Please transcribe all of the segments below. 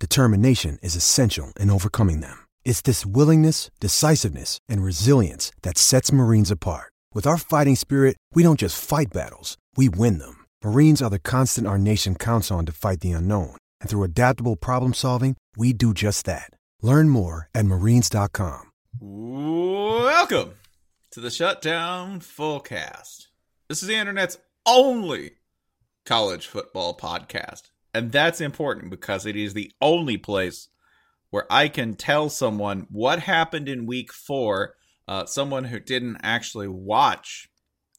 determination is essential in overcoming them. It's this willingness, decisiveness, and resilience that sets Marines apart. With our fighting spirit, we don't just fight battles, we win them. Marines are the constant our nation counts on to fight the unknown. And through adaptable problem solving, we do just that. Learn more at marines.com. Welcome to the Shutdown Fullcast. This is the internet's only college football podcast. And that's important because it is the only place where I can tell someone what happened in week four, uh, someone who didn't actually watch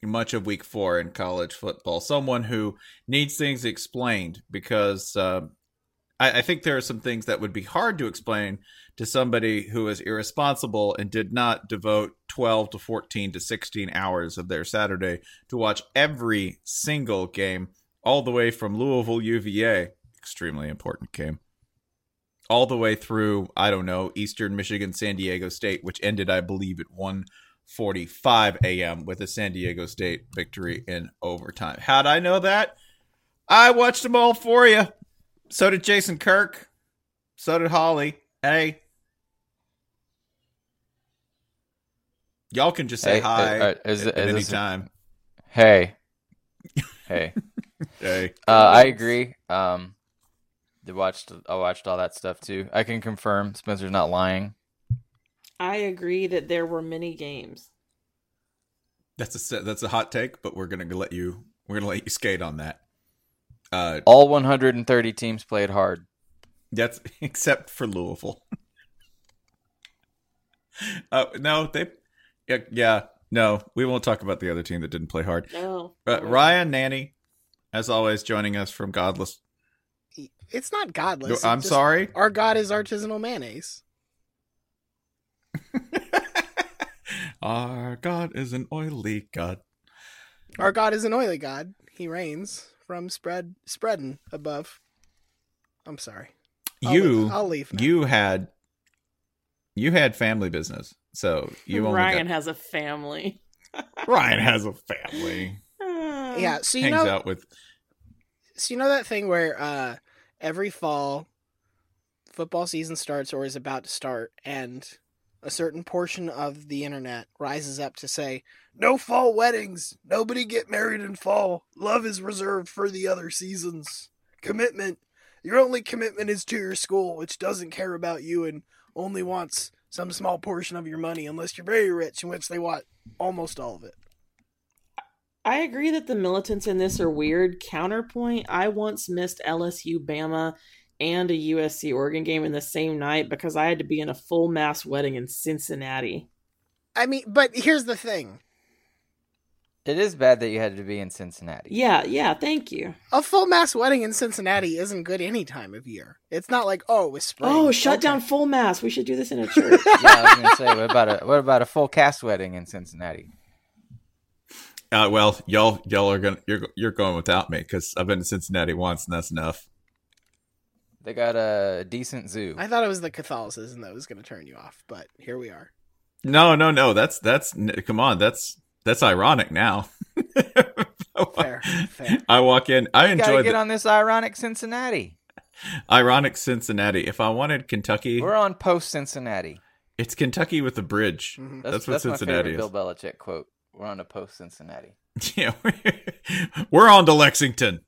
much of week four in college football, someone who needs things explained because uh, I, I think there are some things that would be hard to explain to somebody who is irresponsible and did not devote 12 to 14 to 16 hours of their Saturday to watch every single game, all the way from Louisville UVA, extremely important game, all the way through, I don't know, Eastern Michigan, San Diego State, which ended, I believe, at 1:45 a.m. with a San Diego State victory in overtime. How'd I know that? I watched them all for you. So did Jason Kirk. So did Holly. Hey. Y'all can just say Hey, hi uh, is at, is any time. Hey, hey. Hey. Uh, I agree. Um, I watched I watched all that stuff too. I can confirm Spencer's not lying. I agree that there were many games. That's a that's a hot take, but we're gonna let you we're gonna let you skate on that. Uh, All 130 teams played hard. that's except for Louisville. uh, no, they, yeah, yeah, no, we won't talk about the other team that didn't play hard. No. Uh, Ryan Nanni, as always, joining us from Godless. It's not godless. I'm just- sorry. Our god is artisanal mayonnaise. Our God is an oily God. Our god is an oily god. He reigns from spread spreading above. I'm sorry. I'll you, leave- I'll leave now. you had, you had family business, so you only Ryan got, has a family. Ryan has a family. Yeah, so you hangs know out with. so you know that thing where uh every fall football season starts or is about to start and a certain portion of the internet rises up to say no fall weddings. Nobody get married in fall. Love is reserved for the other seasons. Commitment. Your only commitment is to your school which doesn't care about you and only wants some small portion of your money unless you're very rich in which they want almost all of it I agree that the militants in this are weird. Counterpoint, I once missed LSU Bama and a USC Oregon game in the same night because I had to be in a full mass wedding in Cincinnati. i mean but here's the thing It is bad that you had to be in Cincinnati. Yeah, yeah, thank you. A full mass wedding in Cincinnati isn't good any time of year. It's not like oh, it was spring. Oh, shut Okay. down full mass. We should do this in a church. yeah, I was gonna say, what about a what about a full cast wedding in Cincinnati? Uh, well, y'all y'all are gonna you're you're going without me because I've been to Cincinnati once and that's enough. They got a decent zoo. I thought it was the Catholicism that was going to turn you off, but here we are. No, no, no. That's that's come on. That's that's ironic now. Fair, fair. I walk in. I You gotta enjoy get the on this ironic Cincinnati. ironic Cincinnati. If I wanted Kentucky, We're on post Cincinnati. it's Kentucky with a bridge. Mhm. That's, That's, what that's my Cincinnati favorite is. Bill Belichick quote. We're on a post Cincinnati. Yeah, we're on to Lexington.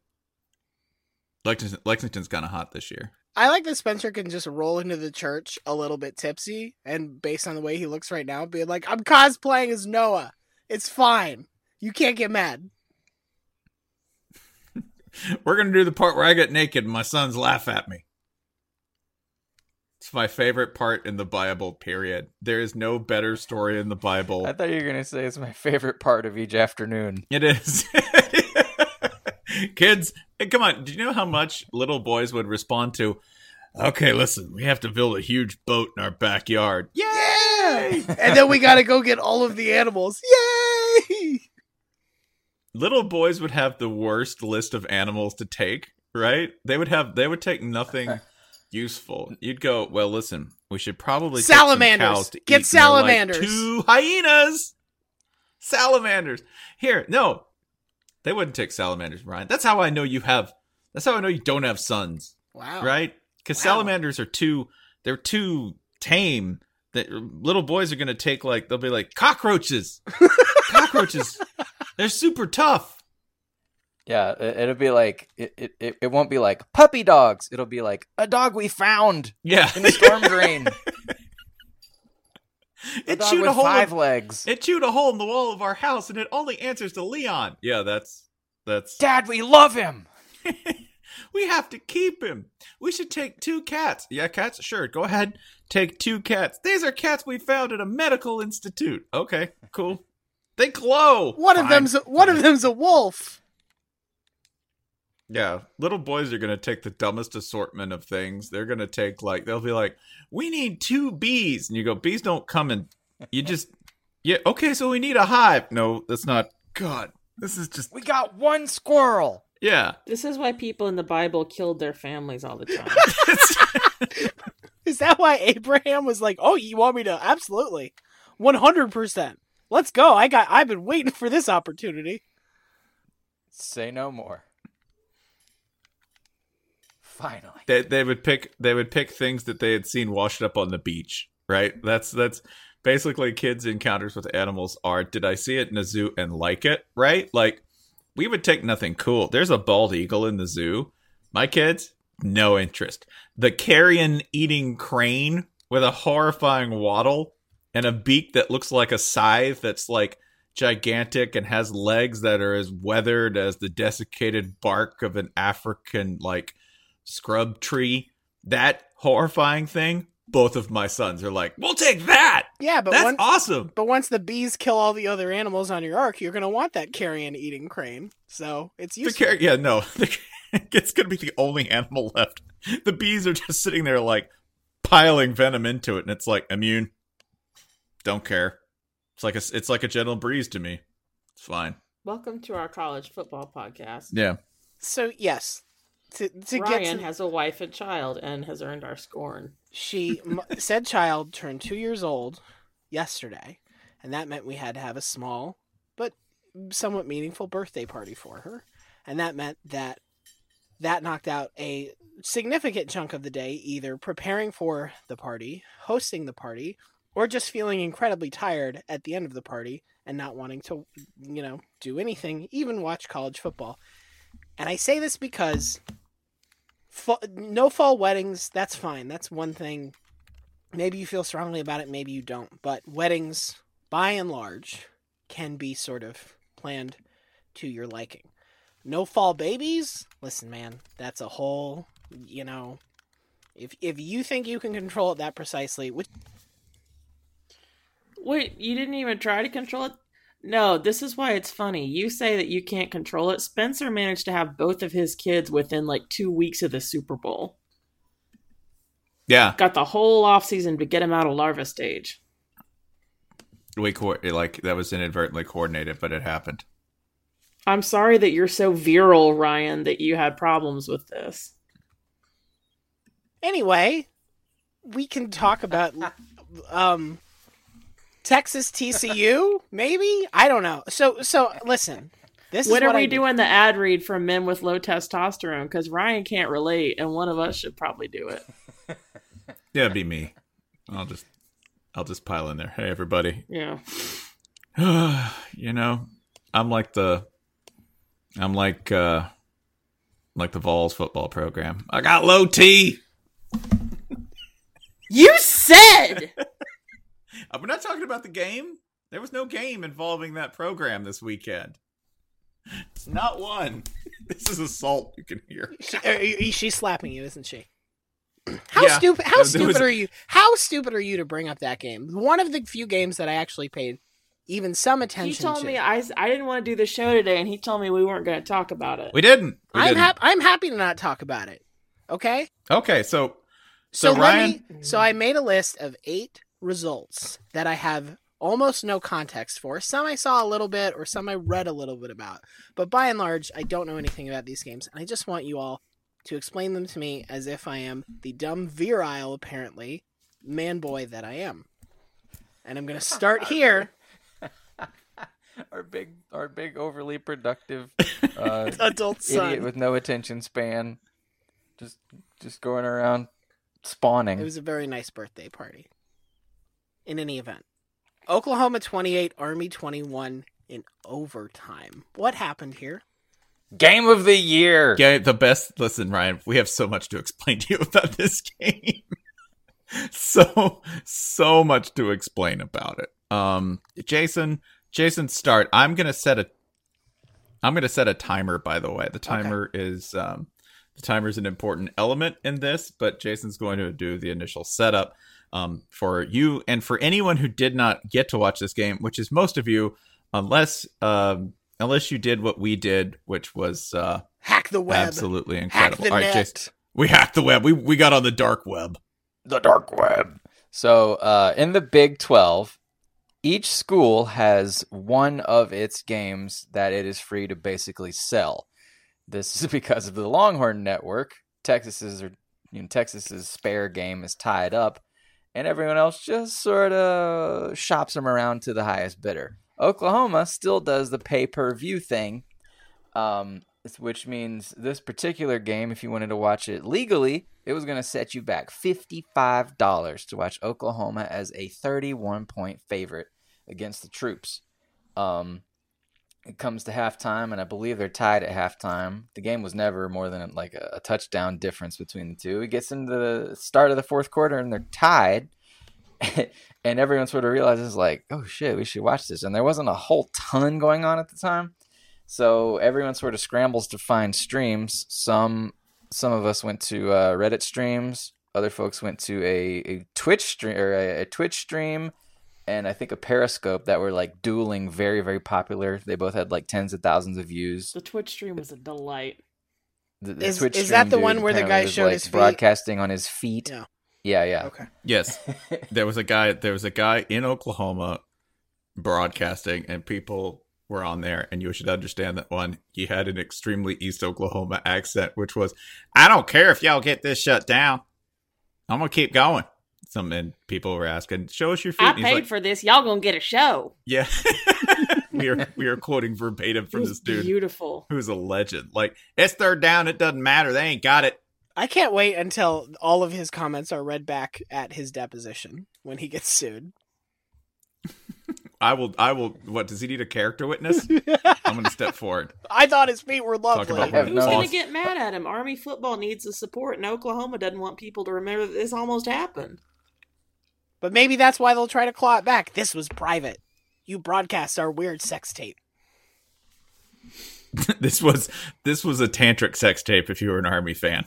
Lexington Lexington's kind of hot this year. I like that Spencer can just roll into the church a little bit tipsy, and based on the way he looks right now, be like, "I'm cosplaying as Noah. It's fine. You can't get mad." We're gonna do the part where I get naked and my sons laugh at me. It's my favorite part in the Bible. Period. There is no better story in the Bible. I thought you were gonna say it's my favorite part of each afternoon. It is. Kids, come on. Do you know how much little boys would respond to? Okay, listen, we have to build a huge boat in our backyard. Yay! and then we got to go get all of the animals. Yay! Little boys would have the worst list of animals to take, right? They would have they would take nothing useful. You'd go, well, listen, we should probably Salamanders. Get. And they're like, salamanders. Two hyenas. Salamanders. Here, no. They wouldn't take salamanders, Brian. That's how I know you have that's how I know you don't have sons. Wow. right? Because Wow. salamanders are too they're too tame. That little boys are gonna take like they'll be like cockroaches, cockroaches. They're super tough. Yeah, it, it'll be like it, it, it, it won't be like puppy dogs. It'll be like a dog we found Yeah, in the storm drain. it dog chewed with a hole. five in, legs. it chewed a hole in the wall of our house, and it only answers to Leon. Yeah, that's that's. Dad, we love him. we have to keep him. We should take two cats. Yeah, cats. Sure, go ahead. Take two cats. These are cats we found at a medical institute. Okay, cool. They glow. One of them's a, one fine. of them's a wolf. Yeah, little boys are gonna take the dumbest assortment of things. They're gonna take like they'll be like, "We need two bees," and you go, "Bees don't come in." You just, yeah, okay. So we need a hive. No, that's not. God, this is just We got one squirrel. yeah. This is why people in the Bible killed their families all the time. Is that why Abraham was like, "Oh, you want me to absolutely, one hundred percent. Let's go. I got. I've been waiting for this opportunity." Say no more. Finally. they they would pick they would pick things that they had seen washed up on the beach. Right. That's that's basically kids' encounters with animals are. Did I see it in a zoo and like it? Right. Like we would take nothing cool. There's a bald eagle in the zoo. My kids, no interest. The carrion eating crane with a horrifying waddle and a beak that looks like a scythe that's like gigantic and has legs that are as weathered as the desiccated bark of an African like scrub tree. That horrifying thing, both of my sons are like, "We'll take that." Yeah, but That's once, awesome. but once the bees kill all the other animals on your ark, you're gonna want that carrion eating crane. So it's The useful. car- yeah, no, it's gonna be the only animal left. The bees are just sitting there like piling venom into it, and it's like immune. Don't care. It's like a it's like a gentle breeze to me. It's fine. Welcome to our college football podcast. Yeah. so yes, to to Ryan to, has a wife and child and has earned our scorn. she said child turned two years old yesterday, and that meant we had to have a small but somewhat meaningful birthday party for her, and that meant that that knocked out a significant chunk of the day either preparing for the party, hosting the party, or just feeling incredibly tired at the end of the party and not wanting to, you know, do anything, even watch college football. And I say this because fa- no fall weddings, that's fine. That's one thing. Maybe you feel strongly about it, maybe you don't. But weddings, by and large, can be sort of planned to your liking. No fall babies? Listen, man, that's a whole, you know, if if you think you can control it that precisely, which Wait, you didn't even try to control it? No, this is why it's funny. You say that you can't control it. Spencer managed to have both of his kids within like two weeks of the Super Bowl. Yeah. Got the whole off season to get him out of larva stage. we co- like that was inadvertently coordinated, but it happened. I'm sorry that you're so virile, Ryan, that you had problems with this. Anyway, we can talk about um Texas TCU, maybe? I don't know. So so listen. This when is are what we I do. doing the ad read from men with low testosterone? Because Ryan can't relate, and one of us should probably do it. Yeah, it'd be me. I'll just I'll just pile in there. Hey everybody. Yeah. you know, I'm like the I'm like uh like the Vols football program. I got low T. You said We're not talking about the game. There was no game involving that program this weekend. Not one. This is assault you can hear. She, uh, she's slapping you, isn't she? How Yeah. stupid! How There stupid was- are you? How stupid are you to bring up that game? One of the few games that I actually paid even some attention he told to. me I, I didn't want to do the show today, and he told me we weren't going to talk about it. We didn't. We I'm happy. I'm happy to not talk about it. Okay. Okay, so So, so, Ryan, me. So I made a list of eight results that I have almost no context for. Some I saw a little bit, or some I read a little bit about. But by and large, I don't know anything about these games, and I just want you all to explain them to me as if I am the dumb, virile, apparently, man boy that I am. And I'm going to start here. Our big, our big, overly productive uh, Adult son. idiot with no attention span, just, just going around spawning. It was a very nice birthday party. In any event, Oklahoma 28, Army 21 in overtime. What happened here? Game of the year. yeah, the best. Listen, Ryan, we have so much to explain to you about this game. so so much to explain about it. Um, Jason, Jason, start. I'm gonna set a. I'm gonna set a timer. By the way, the timer is um, the timer is an important element in this, but Jason's going to do the initial setup um, for you and for anyone who did not get to watch this game, which is most of you, unless um, unless you did what we did, which was uh, Hack the web. absolutely incredible. All right. Jason, we hacked the web. We we got on the dark web. the dark web. So, uh, in the Big 12, each school has one of its games that it is free to basically sell. This is because of the Longhorn Network. Texas's or you know, Texas's spare game is tied up, and everyone else just sort of shops them around to the highest bidder. Oklahoma still does the pay per view thing, um, which means this particular game, if you wanted to watch it legally, it was going to set you back $55 to watch Oklahoma as a 31 point favorite against the troops. Um, it comes to halftime, and I believe they're tied at halftime. The game was never more than like a, a touchdown difference between the two. It gets into the start of the fourth quarter, and they're tied. and everyone sort of realizes, like, oh shit, we should watch this. And there wasn't a whole ton going on at the time. So everyone sort of scrambles to find streams. Some some of us went to uh, Reddit streams. Other folks went to a, a Twitch stream or a, a Twitch stream, and I think a Periscope that were like dueling, very very popular. They both had like tens of thousands of views. The Twitch stream was a delight. The, the Is- Twitch is that the one where the guy showed like, his feet? broadcasting on his feet? Yeah. yeah, yeah. Okay. Yes, there was a guy. There was a guy in Oklahoma broadcasting, and people were on there. And you should understand that one. He had an extremely East Oklahoma accent, which was, "I don't care if y'all get this shut down. I'm gonna keep going." Some and people were asking, "Show us your feet." I paid like, for this. Y'all gonna get a show. Yeah, we are we are quoting verbatim from this dude beautiful. who's a legend. Like it's third down, it doesn't matter. They ain't got it. I can't wait until all of his comments are read back at his deposition when he gets sued. I will. I will. What does he need a character witness? I'm gonna step forward. I thought his feet were Talk lovely. about have Who's no- gonna get mad at him? Army football needs the support, and Oklahoma doesn't want people to remember that this almost happened. But maybe that's why they'll try to claw it back. This was private. You broadcast our weird sex tape. this was this was a tantric sex tape. If you were an army fan,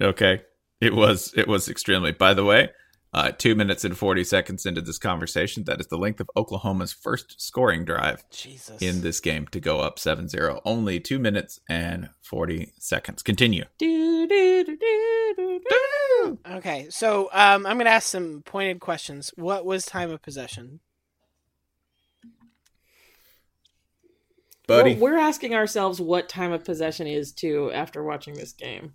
okay, it was it was extremely. By the way, uh, two minutes and forty seconds into this conversation, that is the length of Oklahoma's first scoring drive Jesus. in this game to go up 7-0. Only two minutes and forty seconds. Continue. Do, do, do, do, do, do. Okay, so um, I'm going to ask some pointed questions. What was time of possession? Buddy. We're, we're asking ourselves what time of possession is too after watching this game.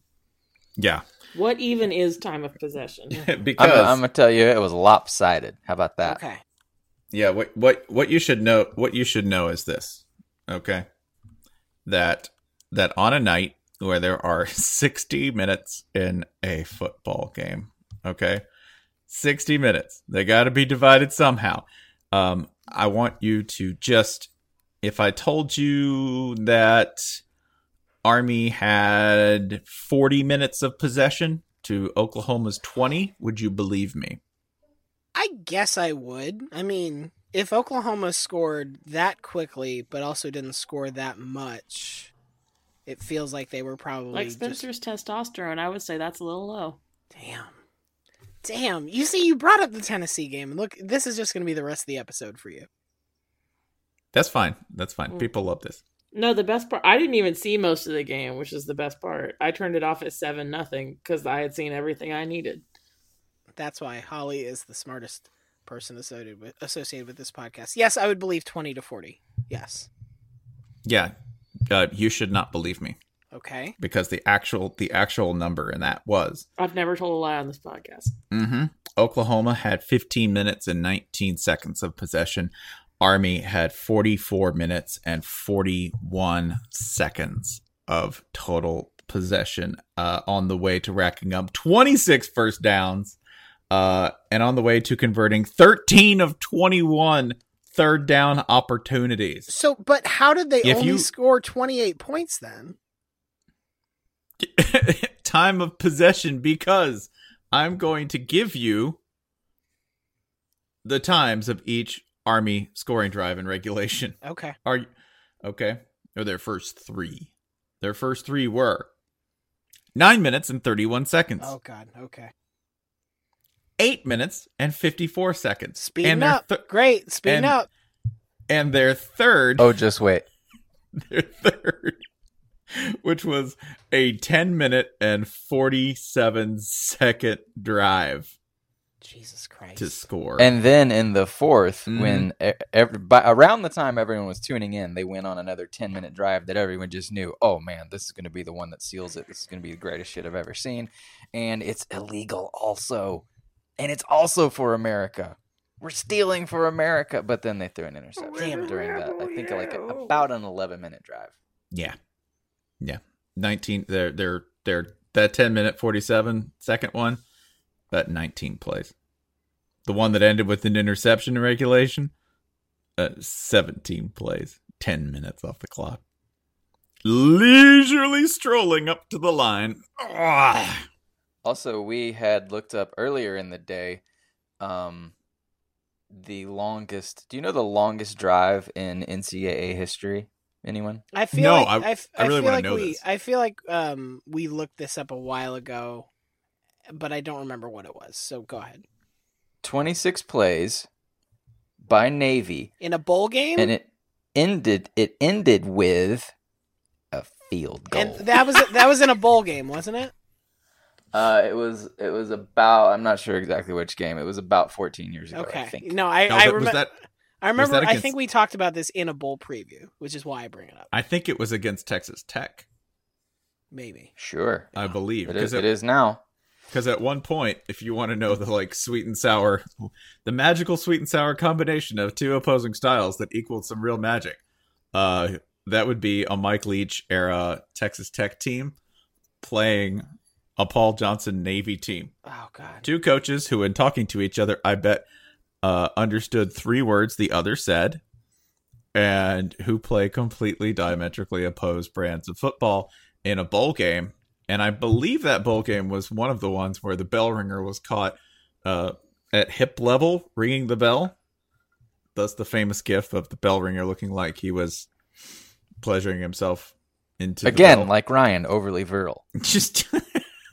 Yeah. What even is time of possession? because I'm, I'm gonna tell you, it was lopsided. How about that? Okay. Yeah, what what what you should know what you should know is this. Okay? That that on a night where there are 60 minutes in a football game, okay? 60 minutes. They got to be divided somehow. Um I want you to just if I told you that Army had 40 minutes of possession to Oklahoma's 20, would you believe me? I guess I would. I mean, if Oklahoma scored that quickly, but also didn't score that much, it feels like they were probably like just- Spencer's testosterone, I would say that's a little low. Damn. Damn. You see, you brought up the Tennessee game. Look, this is just going to be the rest of the episode for you. That's fine. That's fine. Mm. People love this. No, the best part I didn't even see most of the game, which is the best part. I turned it off at seven nothing because I had seen everything I needed. That's why Holly is the smartest person associated with associated with this podcast. Yes, I would believe 20 to 40. Yes. Yeah, uh, you should not believe me Okay. because the actual the actual number in that was I've never told a lie on this podcast. hmm Oklahoma had 15 minutes and 19 seconds of possession. Army had 44 minutes and 41 seconds of total possession uh, on the way to racking up 26 first downs uh, and on the way to converting 13 of 21 third down opportunities. So, but how did they If only you- score 28 points then? time of possession because I'm going to give you the times of each army scoring drive in regulation. Okay. Are you okay? Or their first three. Their first three were nine minutes and 31 seconds, Oh, God. Okay. eight minutes and 54 seconds. Speeding and up. thir- Great. Speeding and- up. and their third Oh, just wait. their third, which was a 10 minute and 47 second drive Jesus Christ. to score. And then in the 4th Mhm. when every, by, around the time everyone was tuning in, they went on another 10 minute drive that everyone just knew, oh man, this is going to be the one that seals it. This is going to be the greatest shit I've ever seen. And it's illegal also. And it's also for America. We're stealing for America. But then they threw an interception Damn during that. I think like a, about an 11 minute drive. yeah. Yeah. 19 they're they're they're that 10 minute 47 second one that 19 plays. The one that ended with an interception in regulation uh, 17 plays. 10 minutes off the clock. Leisurely strolling up to the line. Ah. Also, we had looked up earlier in the day um, the longest. Do you know the longest drive in NCAA history? Anyone? I feel No, like I- I, f- I really wanna like know we this. I feel like um we looked this up a while ago, but I don't remember what it was. So go ahead. 26 plays by Navy, In a bowl game, and it ended. It ended with a field goal. and that was that was in a bowl game, wasn't it? uh, it was. It was about. I'm not sure exactly which game. It was about 14 years ago. Okay, I Okay. think. No, I No, I that- was remember. that I remember. that I think we talked about this in a bowl preview, which is why I bring it up. I think it was against Texas Tech, Maybe. Sure. I believe. It is. Because It is now. Because at one point, if you want to know the like sweet and sour, the magical sweet and sour combination of two opposing styles that equaled some real magic, uh, that would be a Mike Leach era Texas Tech team playing a Paul Johnson Navy team. Oh God. Two coaches who, in talking to each other, I bet uh, understood three words the other said, and who play completely diametrically opposed brands of football in a bowl game. And I believe that bowl game was one of the ones where the bell ringer was caught uh, at hip level ringing the bell. Thus, the famous gif of the bell ringer looking like he was pleasuring himself into Again, bell. like Ryan, overly virile. just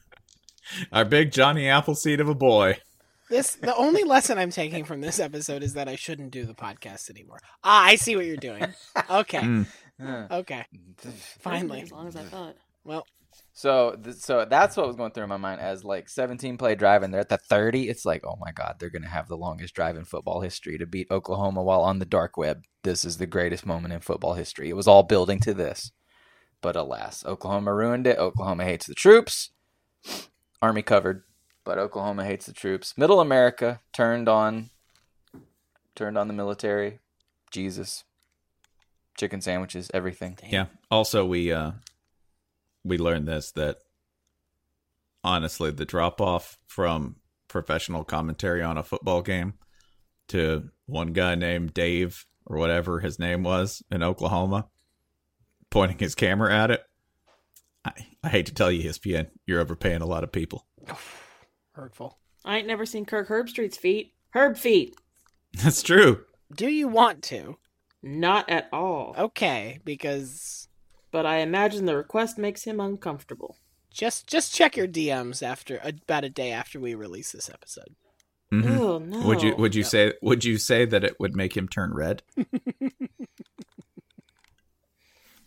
our big Johnny Appleseed of a boy. This the only lesson I'm taking from this episode is that I shouldn't do the podcast anymore. Ah, I see what you're doing. Okay. Mm. Okay. Finally. as long as I thought. Well, So, th- so that's what was going through my mind as like 17 play drive, and they're at the 30. It's like, oh my god, they're gonna have the longest drive in football history to beat Oklahoma while on the dark web. This is the greatest moment in football history. It was all building to this, but alas, Oklahoma ruined it. Oklahoma hates the troops. Army covered, but Oklahoma hates the troops. Middle America turned on, turned on the military. Jesus, chicken sandwiches, everything. Yeah. Also, we uh we learned this that honestly, the drop off from professional commentary on a football game to one guy named Dave or whatever his name was in Oklahoma, pointing his camera at it. I, I hate to tell you, ESPN, you're overpaying a lot of people. Hurtful. I ain't never seen Kirk Herbstreit's feet. Herb feet. That's true. Do you want to? Not at all. Okay, because But I imagine the request makes him uncomfortable. just just check your DMs after about a day after we release this episode. Mhm. Oh no. Would you would you say would you say that it would make him turn red?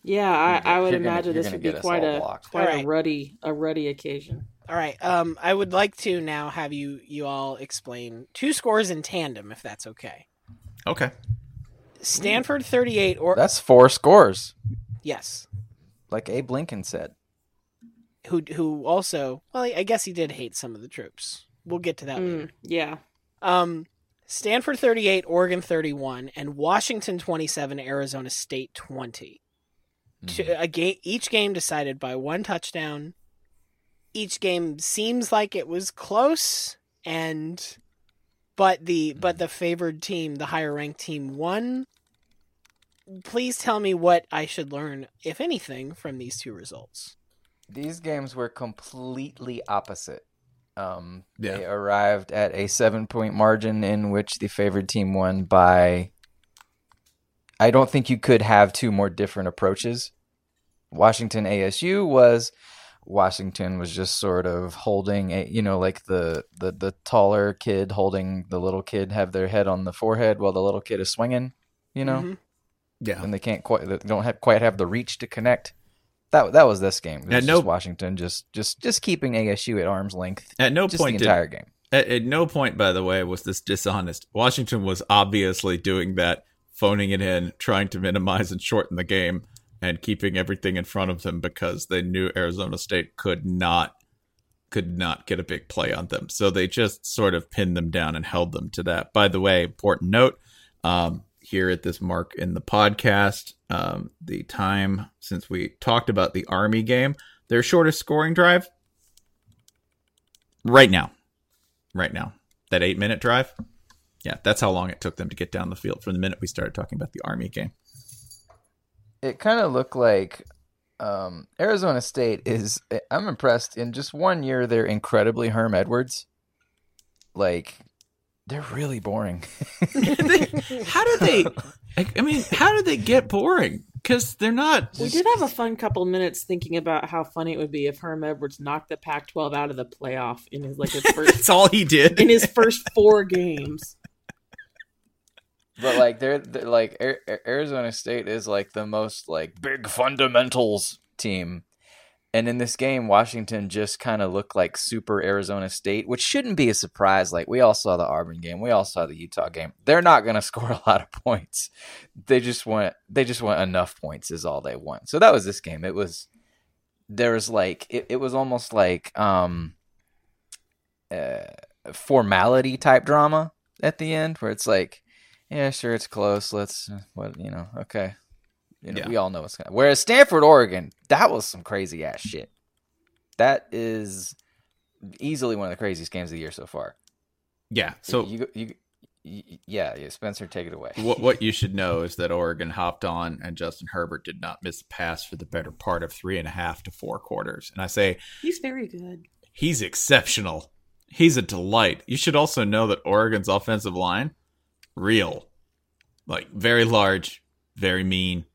Yeah, I, I would You're gonna- imagine this would be quite a blocked. quite Alright. a ruddy a ruddy occasion. All right. Um, I would like to now have you you all explain two scores in tandem, if that's okay. Okay. Stanford thirty eight or That's four scores, yes, like Abe Lincoln said. who who also well, I guess he did hate some of the troops. We'll get to that later. Mm, yeah. Um, Stanford 38, Oregon 31, and Washington 27, Arizona State 20. Two- A game, each game decided by one touchdown. Each game seems like it was close, and but the but the favored team, the higher ranked team, won. Please tell me what I should learn, if anything, from these two results. These games were completely opposite. Um, Yeah. They arrived at a seven point margin in which the favored team won by. I don't think you could have two more different approaches. Washington ASU was. Washington was just sort of holding a, you know, like the, the the taller kid holding the little kid have their head on the forehead while the little kid is swinging, you know, Mhm. Yeah. and they can't quite, they don't have quite have the reach to connect. That that was this game. It was At just no- Washington just just just keeping ASU at arm's length. At no point the did- entire game. At, at no point, by the way, was this dishonest. Washington was obviously doing that, phoning it in, trying to minimize and shorten the game, and keeping everything in front of them because they knew Arizona State could not could not get a big play on them. So they just sort of pinned them down and held them to that. By the way, important note um, here at this mark in the podcast, um, the time since we talked about the Army game, their shortest scoring drive right now right now. That eight minute drive. Yeah, that's how long it took them to get down the field from the minute we started talking about the Army game. It kind of looked like um, Arizona State is. I'm impressed. In just one year, they're incredibly Herm Edwards. Like they're really boring. how did they? I, I mean, how did they get boring? Because they're not. We did have a fun couple minutes thinking about how funny it would be if Herm Edwards knocked the Pac-12 out of the playoff in his like his first That's all he did. in his first four games. but like they're, they're like Ar- Ar- Arizona State is like the most like big fundamentals team. And in this game, Washington just kind of looked like super Arizona State, which shouldn't be a surprise. Like we all saw the Auburn game, we all saw the Utah game. They're not going to score a lot of points. They just want they just want enough points is all they want. So that was this game. It was there was like it, it was almost like um uh formality type drama at the end where it's like yeah, sure, it's close. Let's what you know, okay. You know, Yeah. we all know what's going. Whereas Stanford, Oregon, that was some crazy ass shit. That is easily one of the craziest games of the year so far. Yeah. So you, you, you yeah, yeah, Spencer, take it away. what what you should know is that Oregon hopped on and Justin Herbert did not miss a pass for the better part of three and a half to four quarters. And I say He's very good. he's exceptional. He's a delight. You should also know that Oregon's offensive line, real, like very large, very mean,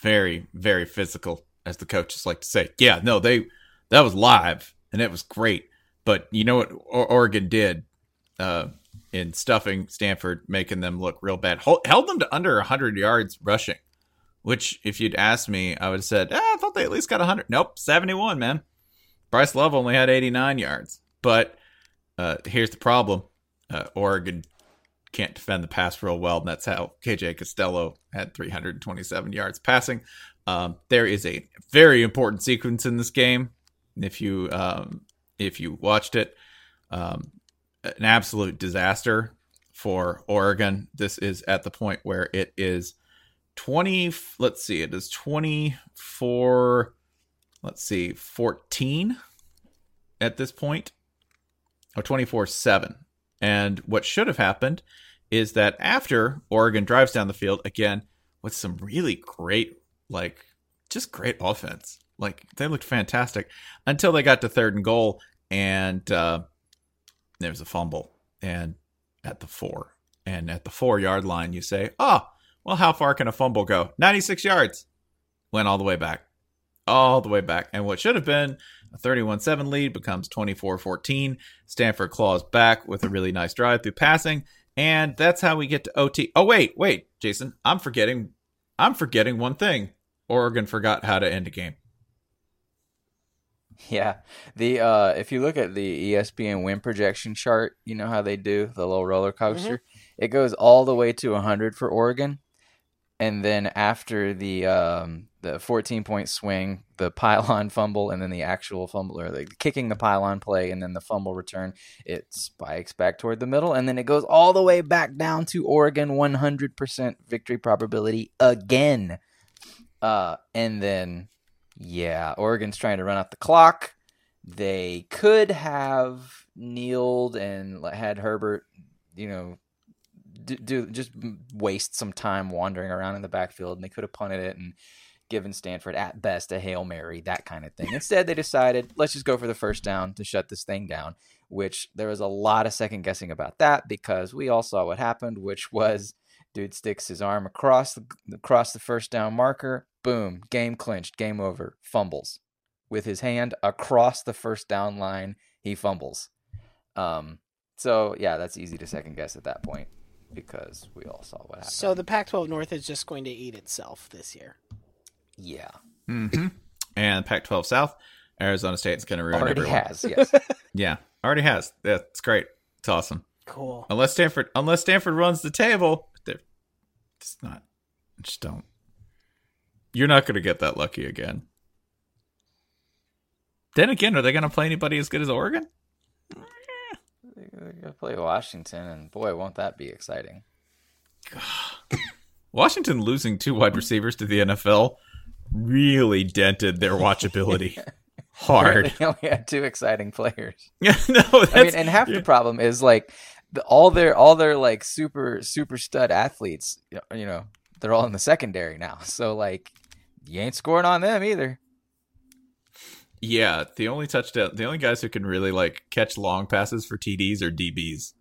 very very physical, as the coaches like to say. Yeah, no, they that was live and it was great. But you know what Oregon did uh, in stuffing Stanford, making them look real bad, Hol- held them to under hundred yards rushing. Which, if you'd asked me, I would have said, ah, I thought they at least got 100. Nope, 71, man. Bryce Love only had 89 yards. But uh, here's the problem uh, Oregon can't defend the pass real well, and that's how KJ Costello had 327 yards passing. Um, there is a very important sequence in this game. If you um, if you watched it, um, an absolute disaster for Oregon. This is at the point where it is 20. Let's see, it is 24. Let's see, 14 at this point, or 24 7. And what should have happened is that after Oregon drives down the field again with some really great, like, just great offense. Like, they looked fantastic until they got to third and goal and uh, there was a fumble. And at the four, and at the four yard line, you say, oh, well, how far can a fumble go? 96 yards. Went all the way back. All the way back. And what should have been a 31 7 lead becomes 24 14. Stanford claws back with a really nice drive through passing. And that's how we get to OT. Oh, wait, wait, Jason. I'm forgetting. I'm forgetting one thing. Oregon forgot how to end a game. Yeah. The uh if you look at the ESPN win projection chart, you know how they do the little roller coaster? Mm-hmm. It goes all the way to 100 for Oregon. And then after the um the 14 point swing, the pylon fumble and then the actual fumble or the kicking the pylon play and then the fumble return, it spikes back toward the middle and then it goes all the way back down to Oregon 100% victory probability again. Uh and then yeah, Oregon's trying to run out the clock. They could have kneeled and had Herbert, you know, do, do just waste some time wandering around in the backfield, and they could have punted it and given Stanford at best a hail mary, that kind of thing. Instead, they decided let's just go for the first down to shut this thing down. Which there was a lot of second guessing about that because we all saw what happened, which was dude sticks his arm across the across the first down marker boom game clinched game over fumbles with his hand across the first down line he fumbles um so yeah that's easy to second guess at that point because we all saw what happened So the Pac-12 North is just going to eat itself this year. Yeah Mm-hmm. And Pac 12 South, Arizona State's going to ruin already everyone. has yes Yeah, already has. That's great. It's awesome. Cool. Unless Stanford, unless Stanford runs the table, they're it's not. Just don't. You're not going to get that lucky again. Then again, are they going to play anybody as good as Oregon? They're gonna play washington and boy won't that be exciting Washington losing two wide receivers to the NFL really dented their watchability hard. they only had two exciting players Yeah, no, that's, I mean, and half the problem is like the, all their all their like super super stud athletes. You know, they're all in the secondary now. So like, you ain't scoring on them either. Yeah, the only touchdown, the only guys who can really like catch long passes for TDs are DBs,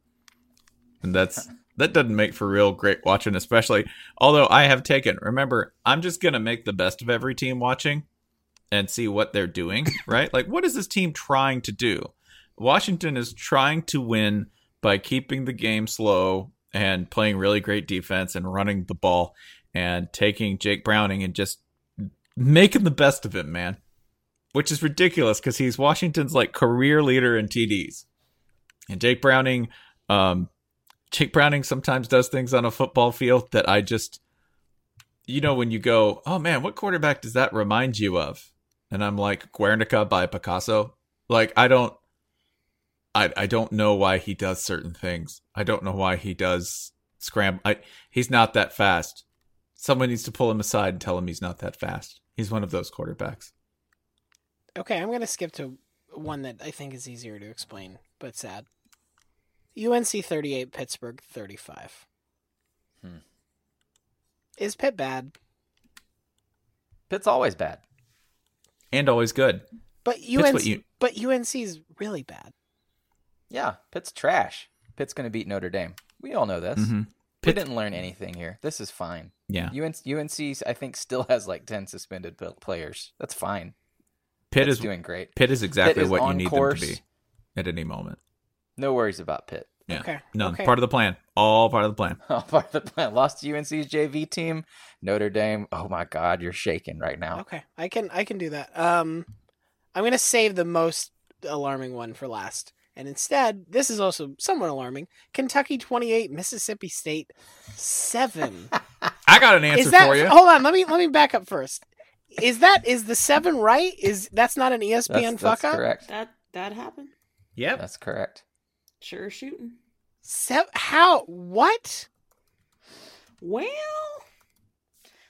and that's that doesn't make for real great watching. Especially, although I have taken. Remember, I'm just gonna make the best of every team watching, and see what they're doing. Right? Like, what is this team trying to do? Washington is trying to win by keeping the game slow and playing really great defense and running the ball and taking Jake Browning and just making the best of him, man which is ridiculous because he's Washington's like career leader in TDs. And Jake Browning, um, Jake Browning sometimes does things on a football field that I just, you know, when you go, oh man, what quarterback does that remind you of? And I'm like Guernica by Picasso. Like I don't, I I don't know why he does certain things. I don't know why he does scramble. I, he's not that fast. Someone needs to pull him aside and tell him he's not that fast. He's one of those quarterbacks. Okay, I'm going to skip to one that I think is easier to explain, but sad. UNC 38, Pittsburgh 35. Hmm. Is Pitt bad? Pitt's always bad. And always good. But UNC, what you- but UNC's really bad. Yeah, Pitt's trash. Pitt's going to beat Notre Dame. We all know this. Mhm. Pitt didn't learn anything here. This is fine. Yeah. UNC, UNC I think still has like 10 suspended players. That's fine. Pitt Pitt's is doing great. Pitt is exactly Pitt is what you need course. them to be at any moment. No worries about Pitt. Yeah. Okay, None. okay. Part of the plan. All part of the plan. All part of the plan. Lost to UNC's JV team. Notre Dame. Oh my God, you're shaking right now. Okay, I can I can do that. Um, I'm going to save the most alarming one for last. And instead, this is also somewhat alarming. Kentucky 28, Mississippi State 7. I got an answer is that for you. Hold on, let me let me back up first. Is that is the 7 right? Is that's not an ESPN That's, fuck that's up? correct. That that happened. Yep. That's correct. Sure shooting. So, how what? Well,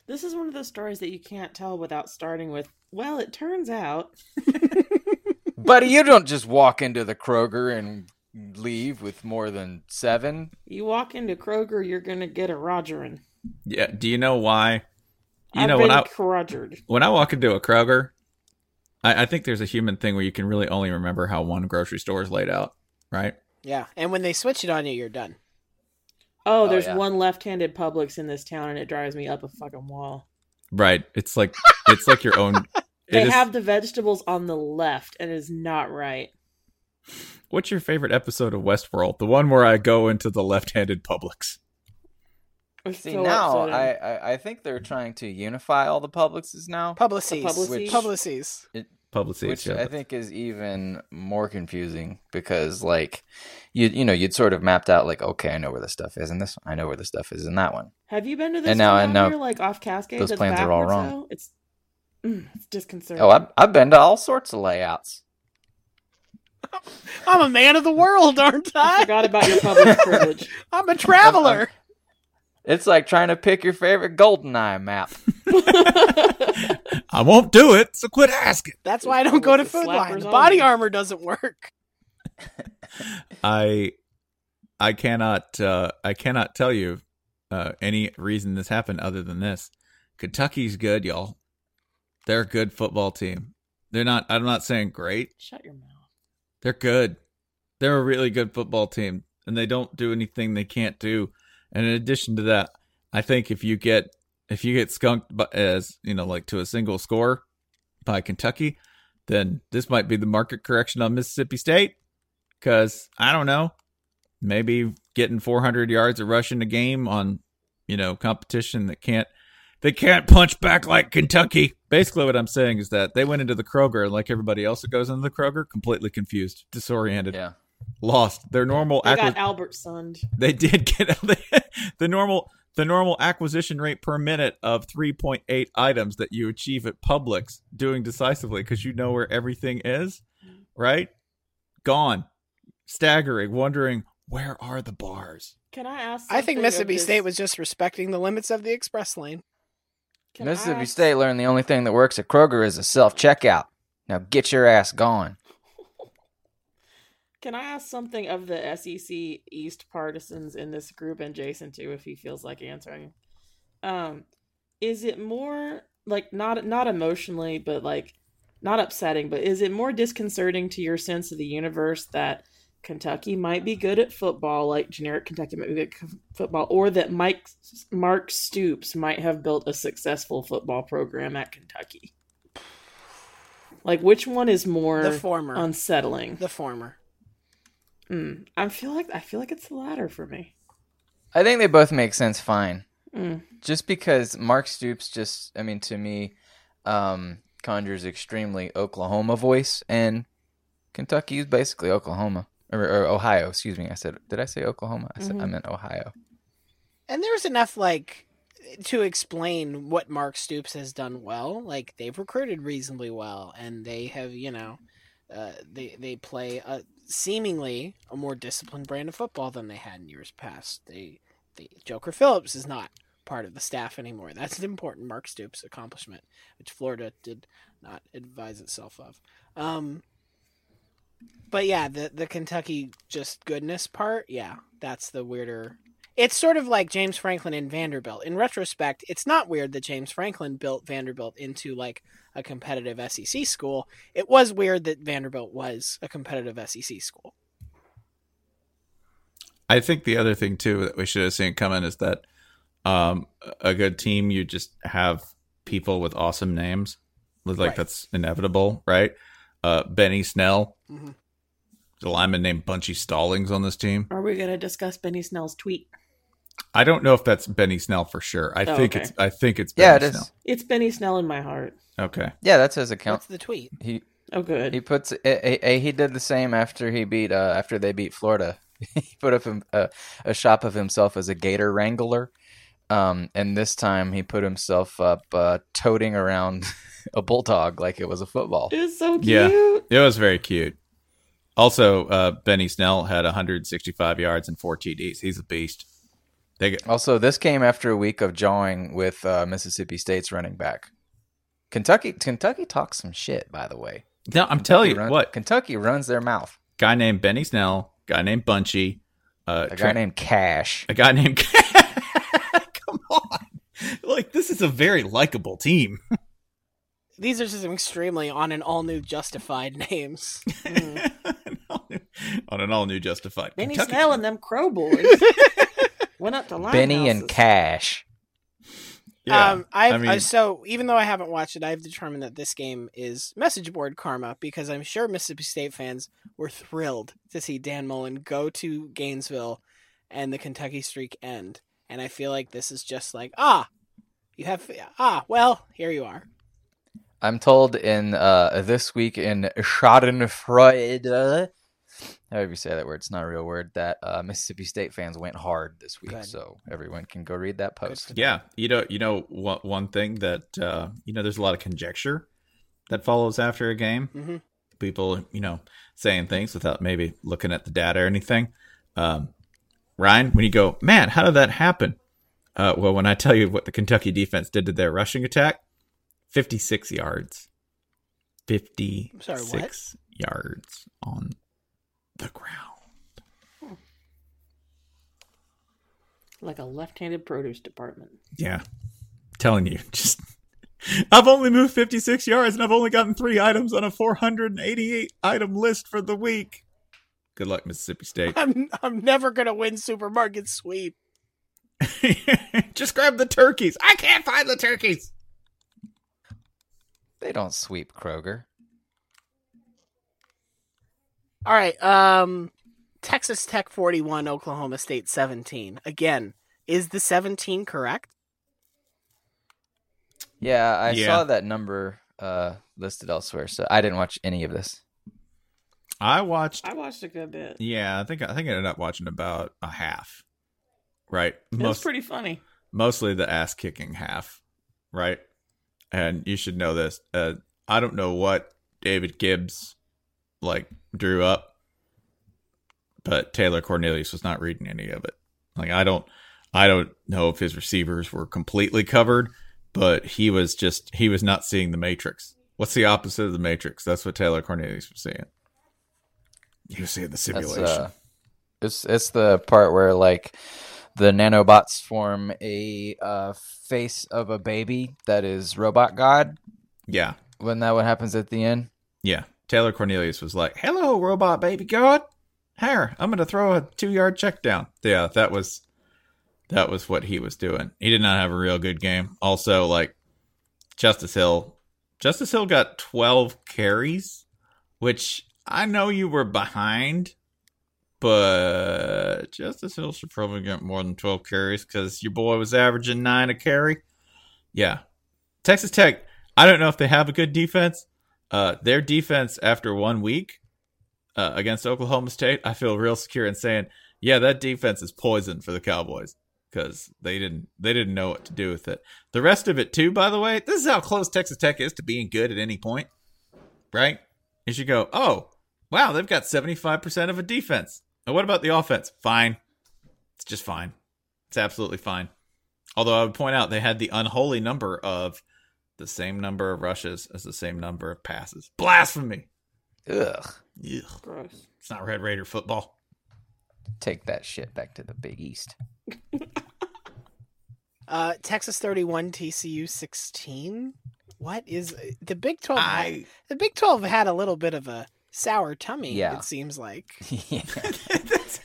this is one of those stories that you can't tell without starting with. Well, it turns out. Buddy, you don't just walk into the Kroger and leave with more than seven. You walk into Kroger, you're gonna get a Rogerin. Yeah. Do you know why? You I've know been when I Rogered. when I walk into a Kroger, I, I think there's a human thing where you can really only remember how one grocery store is laid out, right? Yeah, and when they switch it on you, you're done. Oh, Oh, there's yeah. one left-handed Publix in this town, and it drives me up a fucking wall. Right. It's like it's like your own. They it is- have the vegetables on the left, and it is not right. What's your favorite episode of Westworld? The one where I go into the left-handed Publix. It's See so now. I, I I think they're trying to unify all the Publixes now, Publicis. Publicis? Publicis. Publix. which. I think is even more confusing because like you you know you'd sort of mapped out like okay I know where the stuff is in this one I know where the stuff is in that one. Have you been to this And now- town and now here, like off Cascade? those that's plans are all wrong. though? It's mm, it's disconcerting. Oh, I've I've been to all sorts of layouts. I'm a man of the world, aren't I I? forgot about your public privilege. I'm a traveler. It's like trying to pick your favorite GoldenEye map. I won't do it, so quit asking. That's why I don't go to Food slappers Line. The body armor doesn't work. I I cannot uh I cannot tell you uh any reason this happened other than this. Kentucky's good, y'all. They're a good football team. They're not I'm not saying great. Shut your mouth. They're good. They're a really good football team and they don't do anything they can't do. And in addition to that, I think if you get if you get skunked by, as, you know, like to a single score by Kentucky, then this might be the market correction on Mississippi State cuz I don't know, maybe getting 400 yards of rushing a game on, you know, competition that can't they can't punch back like Kentucky. Basically, what I'm saying is that they went into the Kroger, like everybody else that goes into the Kroger, completely confused, disoriented, Yeah. Lost. Their normal They acqui- got Albert sunned. they did get the normal the normal acquisition rate per minute of 3.8 items that you achieve at Publix doing decisively because you know where everything is, mm-hmm. right? Gone, staggering, wondering where are the bars. Can I ask? I think Mississippi this- State was just respecting the limits of the express lane. Can Mississippi ask- State learned the only thing that works at Kroger is a self checkout. Now get your ass gone. Can I ask something of the SEC East partisans in this group and Jason too, if he feels like answering? Um, is it more like not not emotionally, but like not upsetting, but is it more disconcerting to your sense of the universe that Kentucky might be good at football, like generic Kentucky might be good at football, or that Mike Mark Stoops might have built a successful football program at Kentucky? Like, which one is more The former. unsettling? The former. Mm, I feel like I feel like it's the latter for me. I think they both make sense fine. Mm. Just because Mark Stoops just I mean to me um conjures extremely Oklahoma voice and Kentucky is basically Oklahoma or, or Ohio, excuse me. I said did I say Oklahoma? I said I Mhm. meant Ohio. And there's enough like to explain what Mark Stoops has done well. Like they've recruited reasonably well, and they have, you know, uh, they they play a seemingly a more disciplined brand of football than they had in years past. They, they Joker Phillips is not part of the staff anymore. That's an important Mark Stoops accomplishment, which Florida did not advise itself of. Um, but yeah, the the Kentucky just goodness part, yeah, that's the weirder. It's sort of like James Franklin and Vanderbilt. In retrospect, it's not weird that James Franklin built Vanderbilt into like a competitive SEC school. It was weird that Vanderbilt was a competitive SEC school. I think the other thing too that we should have seen coming is that um, a good team you just have people with awesome names. Like Right. that's inevitable, right? Uh, Benny Snell, Mhm. There's a lineman named Bunchy Stallings on this team. Are we gonna discuss Benny Snell's tweet? I don't know if that's Benny Snell for sure. I Oh, think okay. it's I think it's Yeah, Benny it is. Snell. It's Benny Snell in my heart. Okay. Yeah, that's his account. What's the tweet? He Oh, good. He puts a, a, he did the same after he beat uh, after they beat Florida. he put up a, a, a shop of himself as a gator wrangler, um, and this time he put himself up uh, toting around a bulldog like it was a football. It's so cute. Yeah, it was very cute. Also, uh, Benny Snell had 165 yards and four TDs. He's a beast. They get, Also, this came after a week of jawing with uh, Mississippi State's running back. Kentucky Kentucky talks some shit, by the way. no, I'm telling you Run- what. Kentucky runs their mouth. Guy named Benny Snell. Guy named Bunchy. Uh, A guy Tra- named Cash. a guy named. Come on, like this is a very likable team. These are just extremely on an all new justified names. On an all new Justified. Benny Kentucky. Snell and them Crowe boys went up to line, Benny and Cash. Yeah, um, I've, I I mean, so even though I haven't watched it, I've determined that this game is message board karma because I'm sure Mississippi State fans were thrilled to see Dan Mullen go to Gainesville and the Kentucky streak end, and I feel like this is just like ah, you have ah well here you are. I'm told in uh, this week in Schadenfreude, however you say that word, it's not a real word, that uh, Mississippi State fans went hard this week. Good. So everyone can go read that post. yeah, you know, you know, one, one thing that uh, you know, there's a lot of conjecture that follows after a game. hmm People, you know, saying things without maybe looking at the data or anything. Um, Ryan, when you go, man, how did that happen? Uh, well, when I tell you what the Kentucky defense did to their rushing attack, 56 yards. 56 Sorry, yards on the ground. Hmm. like a left-handed produce department. Yeah. Telling you, just I've only moved 56 yards and I've only gotten three items on a 488 item list for the week. Good luck, Mississippi State. I'm I'm never gonna win supermarket sweep. just grab the turkeys. I can't find the turkeys. They don't sweep Kroger. All right, um, Texas Tech 41, Oklahoma State 17. Again, is the 17 correct? Yeah, I Yeah. saw that number uh, listed elsewhere, so I didn't watch any of this. I watched. I watched a good bit. Yeah, I think I think I ended up watching about a half. Right. It was pretty funny. mostly the ass kicking half. Right. And you should know this. Uh, I don't know what David Gibbs like drew up, but Taylor Cornelius was not reading any of it. Like I don't, I don't know if his receivers were completely covered, but he was just he was not seeing the matrix. What's the opposite of the matrix? That's what Taylor Cornelius was seeing. He was seeing the simulation. uh, it's it's the part where like the nanobots form a uh, face of a baby that is robot god. yeah, When that what happens at the end? Yeah. Taylor Cornelius was like, "Hello, robot baby god. Here, I'm gonna throw a two yard check down." Yeah, that was that was what he was doing. He did not have a real good game. Also, like Justice Hill, Justice Hill got 12 carries, which I know you were behind, but Justice Hill should probably get more than 12 carries because your boy was averaging nine a carry. Yeah, Texas Tech. I don't know if they have a good defense. Uh, their defense after one week uh, against Oklahoma State, I feel real secure in saying, yeah, that defense is poison for the Cowboys because they didn't they didn't know what to do with it. The rest of it too, by the way, this is how close Texas Tech is to being good at any point, right? You should go, oh, wow, they've got seventy five percent of a defense. And what about the offense? Fine, it's just fine. It's absolutely fine. Although I would point out they had the unholy number of the same number of rushes as the same number of passes. Blasphemy. Ugh. Ugh. Gross. It's not Red Raider football. Take that shit back to the Big East. Uh, Texas 31, TCU 16. What is the Big 12? had- I the Big 12 had a little bit of a sour tummy, Yeah. it seems like. yeah. that's,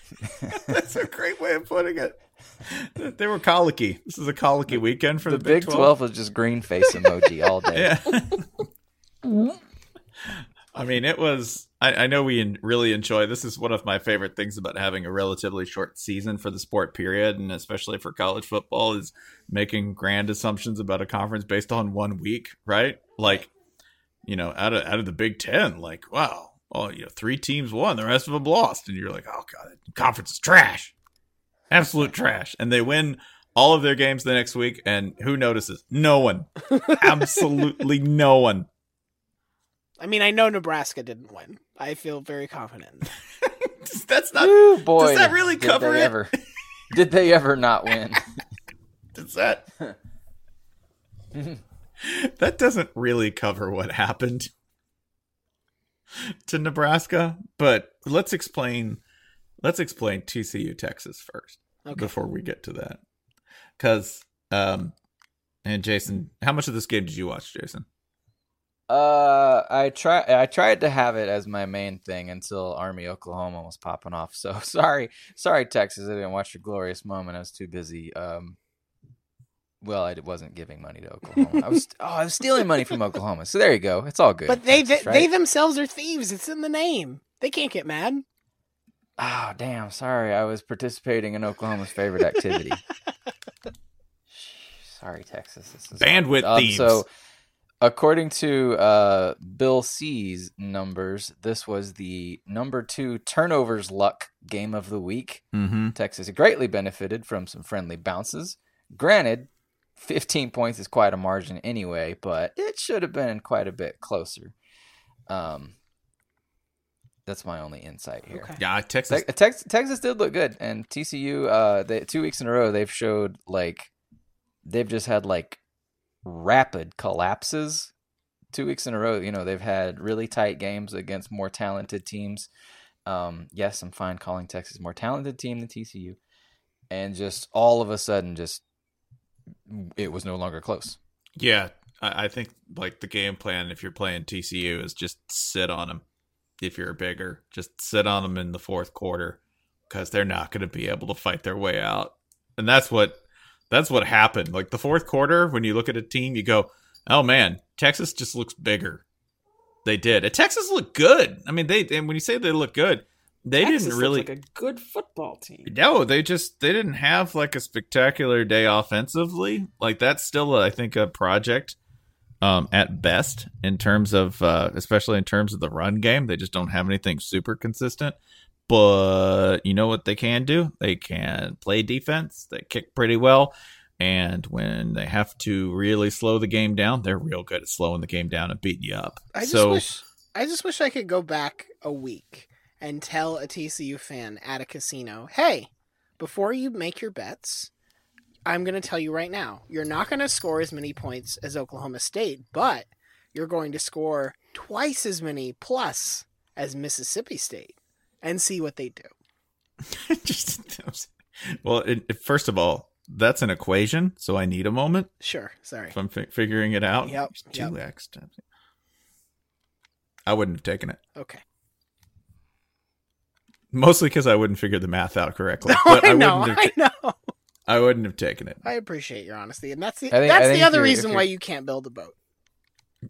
that's a great way of putting it. They were colicky. This is a colicky weekend for The the, Big 12 was just green face emoji all day. Yeah. I mean, it was. I, I know we en- really enjoy. This is one of my favorite things about having a relatively short season for the sport period, and especially for college football, is making grand assumptions about a conference based on one week. Right? Like, you know, out of out of the Big Ten, like wow, oh, you know, three teams won, the rest of them lost, and you're like, oh god, conference is trash, absolute trash, and they win all of their games the next week, and who notices? No one, absolutely no one. I mean, I know Nebraska didn't win. I feel very confident. That's not. Ooh, boy, does that really did cover they it? Ever, did they ever not win? Does that? that doesn't really cover what happened to Nebraska, but let's explain. Let's explain TCU Texas first Okay. before we get to that, because um, and Jason, how much of this game did you watch, Jason? Uh, I try. I tried to have it as my main thing until Army Oklahoma was popping off. So sorry, sorry Texas. I didn't watch your glorious moment. I was too busy. Um, well, I wasn't giving money to Oklahoma. I was. Oh, I was stealing money from Oklahoma. So there you go. It's all good. But they they, right? they themselves are thieves. It's in the name. They can't get mad. Oh, damn. Sorry. I was participating in Oklahoma's favorite activity. sorry, Texas. This is Bandwidth Um, thieves. So, according to uh, Bill C's numbers, this was the number two turnovers luck game of the week. Mm-hmm. Texas greatly benefited from some friendly bounces. Granted, 15 points is quite a margin anyway, but it should have been quite a bit closer. Um, that's my only insight here. Okay. Yeah, Texas. Te- Tex- Texas did look good, and TCU, uh, they, two weeks in a row, they've showed like they've just had like rapid collapses. Two weeks in a row, you know, they've had really tight games against more talented teams. Um, yes, I'm fine calling Texas more talented team than TCU, and just all of a sudden, just it was no longer close. Yeah, I, I think like the game plan if you're playing TCU is just sit on them. If you're bigger, just sit on them in the fourth quarter because they're not going to be able to fight their way out. And that's what that's what happened. Like the fourth quarter, when you look at a team, you go, "Oh man, Texas just looks bigger." They did. And Texas looked good. I mean, they and when you say they look good, they Texas didn't really like a good football team. no, they just they didn't have like a spectacular day offensively. Like that's still, I think, a project um, at best in terms of, uh, especially in terms of the run game. They just don't have anything super consistent. But you know what they can do? They can play defense. They kick pretty well. And when they have to really slow the game down, they're real good at slowing the game down and beating you up. I just so wish I just wish I could go back a week and tell a TCU fan at a casino, "Hey, before you make your bets, I'm going to tell you right now, you're not going to score as many points as Oklahoma State, but you're going to score twice as many plus as Mississippi State and see what they do." just well, it, it- first of all, that's an equation, so I need a moment. Sure, sorry. if I'm fi- figuring it out. Yep, Two yep. X times. I wouldn't have taken it. Okay. Mostly because I wouldn't figure the math out correctly. No, but I, I, know, I know. I wouldn't have taken it. I appreciate your honesty, and that's the think- that's the other reason why you can't build a boat.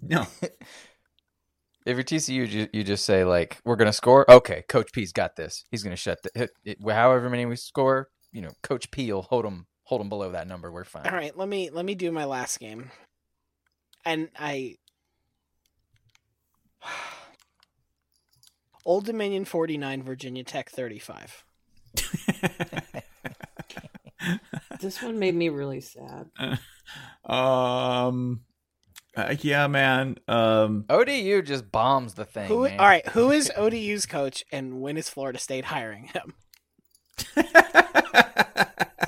No. If you're TCU, you, you just say like, "We're gonna score." Okay, Coach P's got this. He's gonna shut the hit, it, however many we score. You know, Coach P will hold them hold them below that number. We're fine. All right, let me let me do my last game. And I Old Dominion 49, Virginia Tech 35. This one made me really sad. um. uh, yeah, man. Um. ODU just bombs the thing. Who. All right, who is ODU's coach and when is Florida State hiring him?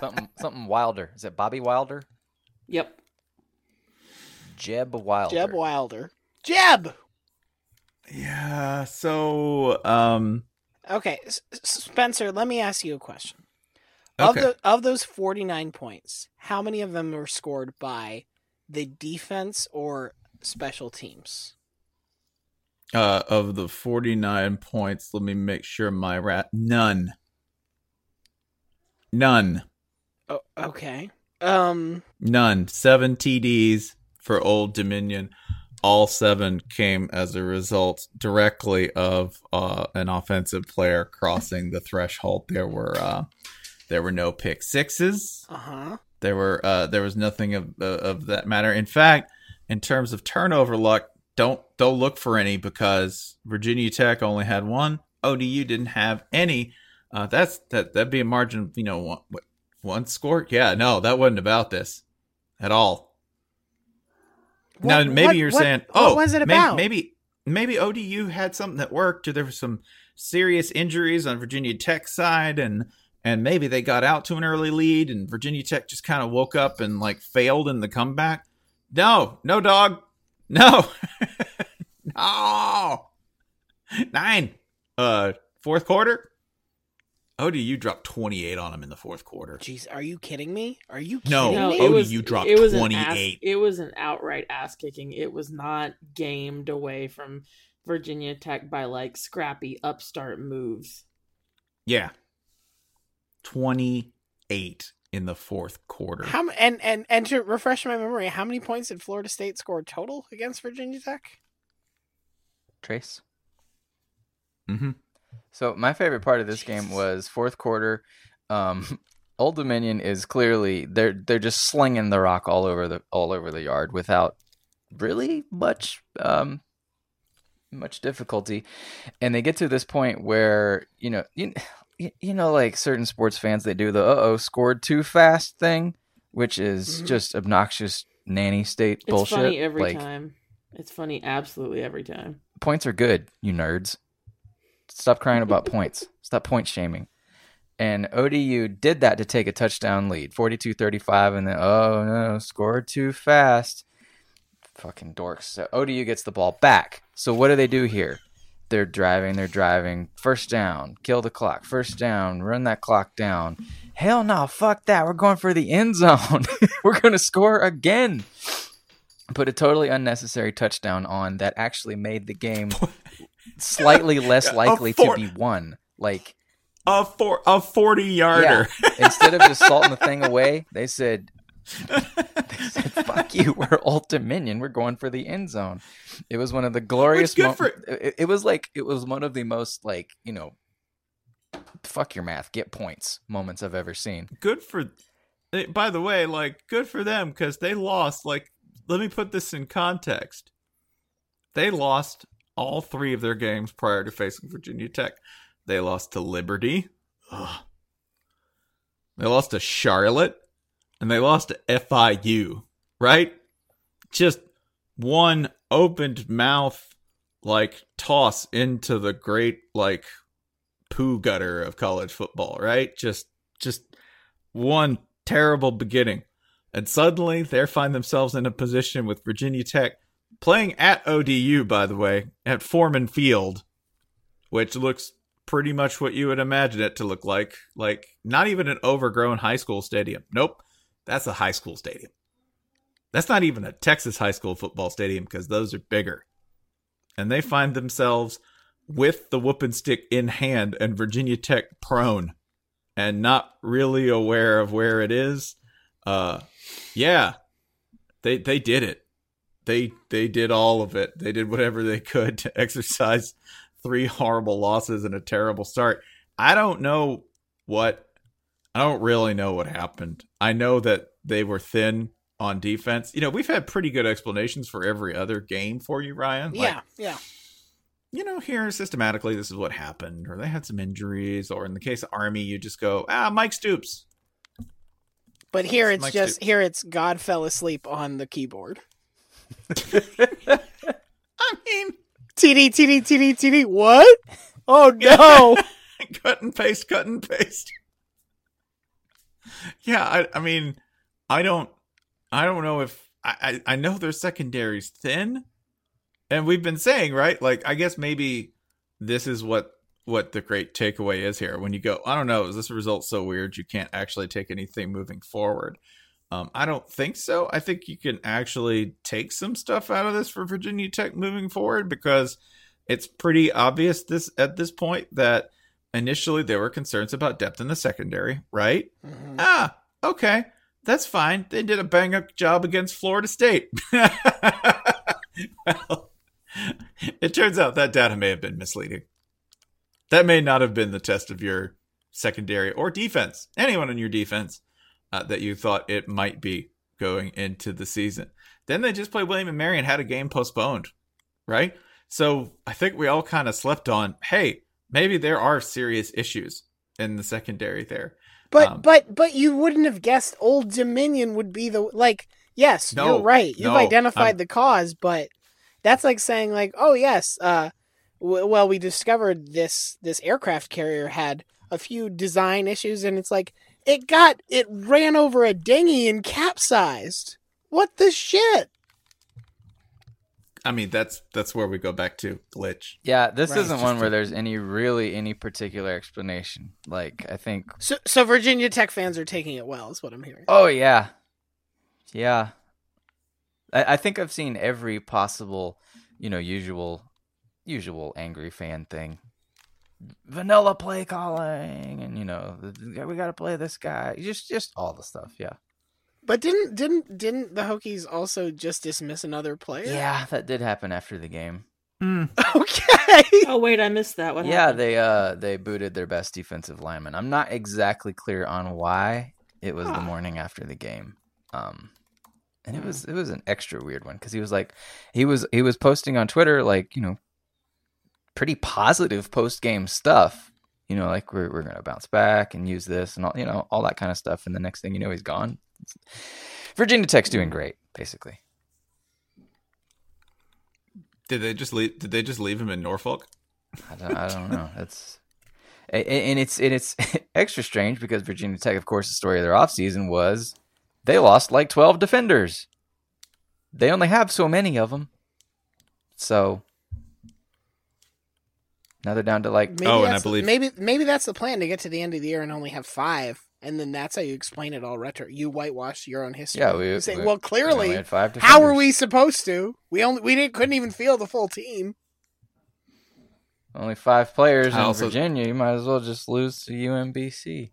something something Wilder. Is it Bobby Wilder? Yep. Jeb Wilder. Jeb Wilder. Jeb. Yeah. So. Um. Okay, S- S- Spencer, let me ask you a question. Of the of those 49 points, how many of them were scored by the defense or special teams? Uh. Of the forty-nine points, let me make sure my rat. None. None. Oh, okay. Um None. Seven TDs for Old Dominion. All seven came as a result directly of uh, an offensive player crossing the threshold. There were uh, there were no pick sixes. uh-huh. There were uh, there was nothing of uh, of that matter. In fact, in terms of turnover luck, don't don't look for any because Virginia Tech only had one. ODU didn't have any. Uh, that's that that'd be a margin of you know one, what, one score. Yeah, no, that wasn't about this at all. now maybe what- you're what- saying, what oh, was it about? Maybe maybe ODU had something that worked, or there were some serious injuries on Virginia Tech side, and and maybe they got out to an early lead, and Virginia Tech just kind of woke up and like failed in the comeback. No, no, dog, no, no, nine. Uh, fourth quarter. ODU dropped 28 on them in the fourth quarter. Jeez, are you kidding me? Are you No, kidding No, me? ODU it was dropped it was 28. ass, it was an outright ass kicking. It was not gamed away from Virginia Tech by like scrappy upstart moves. Yeah. 28 in the fourth quarter. How and and and to refresh my memory, how many points did Florida State score total against Virginia Tech? Trace. mm-hmm. So my favorite part of this game was fourth quarter. Um, Old Dominion is clearly they're they're just slinging the rock all over the all over the yard without really much um, much difficulty, and they get to this point where you know you, you know like certain sports fans they do the uh oh scored too fast thing, which is Mhm. just obnoxious nanny state It's bullshit. funny every like, time. It's funny absolutely every time. points are good, you nerds. Stop crying about points. Stop point shaming. And ODU did that to take a touchdown lead, 42-35, and then oh no, scored too fast. Fucking dorks. So ODU gets the ball back. So what do they do here? They're driving, they're driving. First down, kill the clock. First down, run that clock down. Hell no, fuck that. We're going for the end zone. We're going to score again. Put a totally unnecessary touchdown on that actually made the game slightly less likely four- to be won. Like A four a 40 yarder. yeah, instead of just salting the thing away, they said, they said, "Fuck you, we're Old Dominion. We're going for the end zone." It was one of the glorious. mo- for- it, it was like it was one of the most like you know, fuck your math, get points moments I've ever seen. Good for eh, by the way, like good for them cuz they lost like let me put this in context. They lost all 3 of their games prior to facing Virginia Tech. They lost to Liberty. Ugh. They lost to Charlotte and they lost to FIU, right? Just one opened mouth like toss into the great like poo gutter of college football, right? Just just one terrible beginning. And suddenly they find themselves in a position with Virginia Tech playing at ODU, by the way, at Foreman Field, which looks pretty much what you would imagine it to look like. Like, not even an overgrown high school stadium. Nope. That's a high school stadium. That's not even a Texas high school football stadium because those are bigger. And they find themselves with the whooping stick in hand and Virginia Tech prone and not really aware of where it is. Uh yeah. They they did it. They they did all of it. They did whatever they could to exercise three horrible losses and a terrible start. I don't know what I don't really know what happened. I know that they were thin on defense. You know, we've had pretty good explanations for every other game for you, Ryan. Like, yeah, yeah. you know, here systematically, this is what happened, or they had some injuries, or in the case of Army, you just go, ah, Mike Stoops. But here it's just Stoops. here it's God fell asleep on the keyboard. I mean, TD TD TD TD. What? Oh no! cut and paste, cut and paste. Yeah, I, I mean, I don't, I don't know if I, I, know their secondary's thin, and we've been saying right, like I guess maybe this is what what the great takeaway is here. When you go, I don't know, is this result so weird you can't actually take anything moving forward? Um, I don't think so. I think you can actually take some stuff out of this for Virginia Tech moving forward because it's pretty obvious this at this point that initially there were concerns about depth in the secondary, right? Mhm. Ah, okay. That's fine. They did a bang up job against Florida State. well, it turns out that data may have been misleading. That may not have been the test of your secondary or defense, anyone on your defense uh, that you thought it might be going into the season. Then they just played William and Mary and had a game postponed. right? So I think we all kind of slept on, hey, maybe there are serious issues in the secondary there. But Um, but but you wouldn't have guessed Old Dominion would be the like. Yes, No, you're right. You've no, identified I'm- the cause, but that's like saying like, oh yes, uh, w- well we discovered this this aircraft carrier had a few design issues, and it's like it got it ran over a dinghy and capsized. What the shit? I mean, that's that's where we go back to glitch. Yeah, this Right. isn't one where there's any really any particular explanation. Like I think So so Virginia Tech fans are taking it well, is what I'm hearing. Oh yeah, yeah. I, I think I've seen every possible, you know, usual, usual angry fan thing. Vanilla play calling, and you know, we got to play this guy. Just, just all the stuff. Yeah, But didn't didn't didn't the Hokies also just dismiss another player? yeah, that did happen after the game. Okay. Oh wait, I missed that. one. yeah, happened? they uh they booted their best defensive lineman. I'm not exactly clear on why. It was the morning after the game. Um and it was it was an extra weird one cuz he was like he was he was posting on Twitter like, you know, pretty positive post-game stuff. You know, like we're we're going to bounce back and use this and all, you know, all that kind of stuff and the next thing you know he's gone. Virginia Tech's doing great basically. Did they just leave? Did they just leave him in Norfolk? I don't, I don't know. That's a- a- and it's and it's extra strange because Virginia Tech, of course, the story of their offseason was they lost like twelve defenders. They only have so many of them, so now they're down to like Maybe Oh, and I that's- believe- maybe maybe that's the plan to get to the end of the year and only have five, and then that's how you explain it all retro. You whitewash your own history. Yeah, we- You say, we- well, we clearly, only had five how were we supposed to? We only we didn't couldn't even feel the full team. only five players I in also- Virginia. You might as well just lose to UMBC.